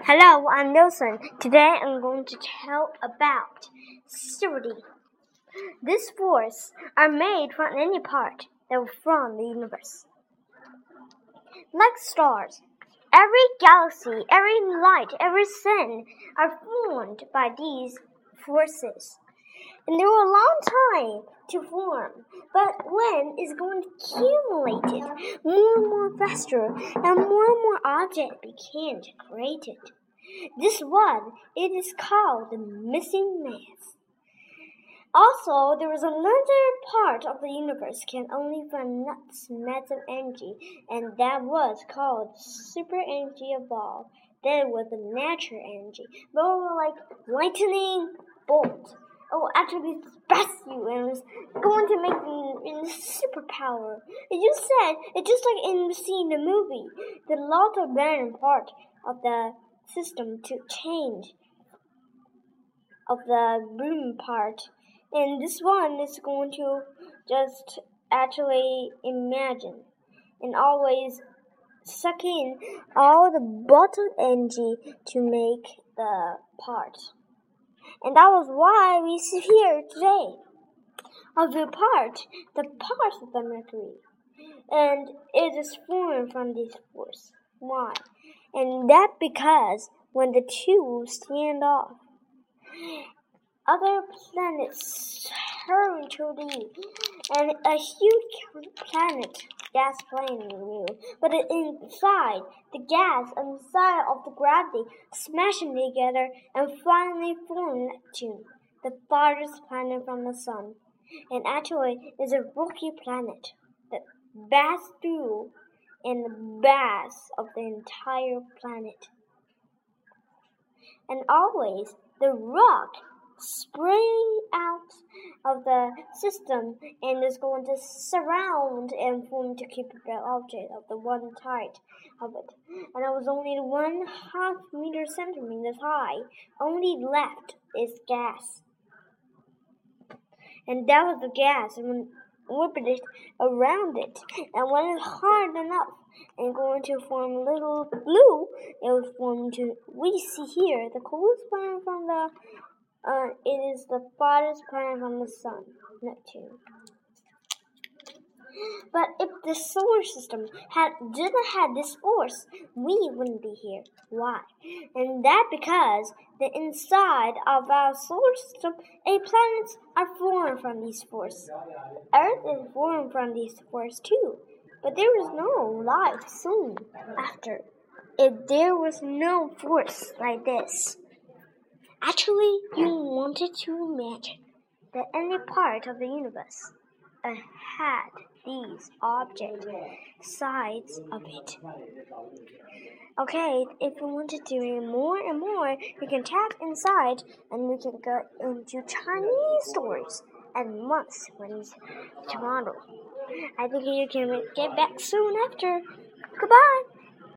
Hello, I'm Leoson. Today I'm going to tell about Syrody. These forces are made from any part that from the universe. Like stars, every galaxy, every light, every sun are formed by these forces. And there were a long time to form, but when it's going to accumulate it, more and more faster, and more and more objects became created. This one, it is called the missing mass. Also, there is another part of the universe can only find nuts massive energy, and that was called super energy of all. That was the natural energy, more like lightning bolt. Oh, actually best you and was going to make in superpower. It just said it just like in seeing the movie. The lot of random part of the system to change of the room part. And this one is going to just actually imagine and always suck in all the bottom energy to make the part. And that was why we sit here today. Of the part, the part of the mercury. And it is formed from this force. Why? And that because when the two stand off, other planets turn to the and a huge planet gas plane you, but inside the gas inside of the gravity smashing together and finally form Neptune, the farthest planet from the sun, and actually is a rocky planet that passes through in the base of the entire planet. And always the rock spring out of the system and is going to surround and form to keep the object of the one tight of it. And it was only one half meter centimeters high. Only left is gas. And that was the gas and when orbited around it. And when it's hard enough and going to form little blue, it will form to we see here the coolest planet from the uh, it is the farthest planet from the sun, Neptune. But if the solar system had didn't have this force, we wouldn't be here. Why? And that because the inside of our solar system, a planets are formed from these forces. Earth is formed from these forces too. But there was no life soon after. If there was no force like this. Actually, you wanted to imagine that any part of the universe had these object sides of it. Okay, if you wanted to read more and more, you can tap inside and you can go into Chinese stories and months when tomorrow. I think you can get back soon after. Goodbye.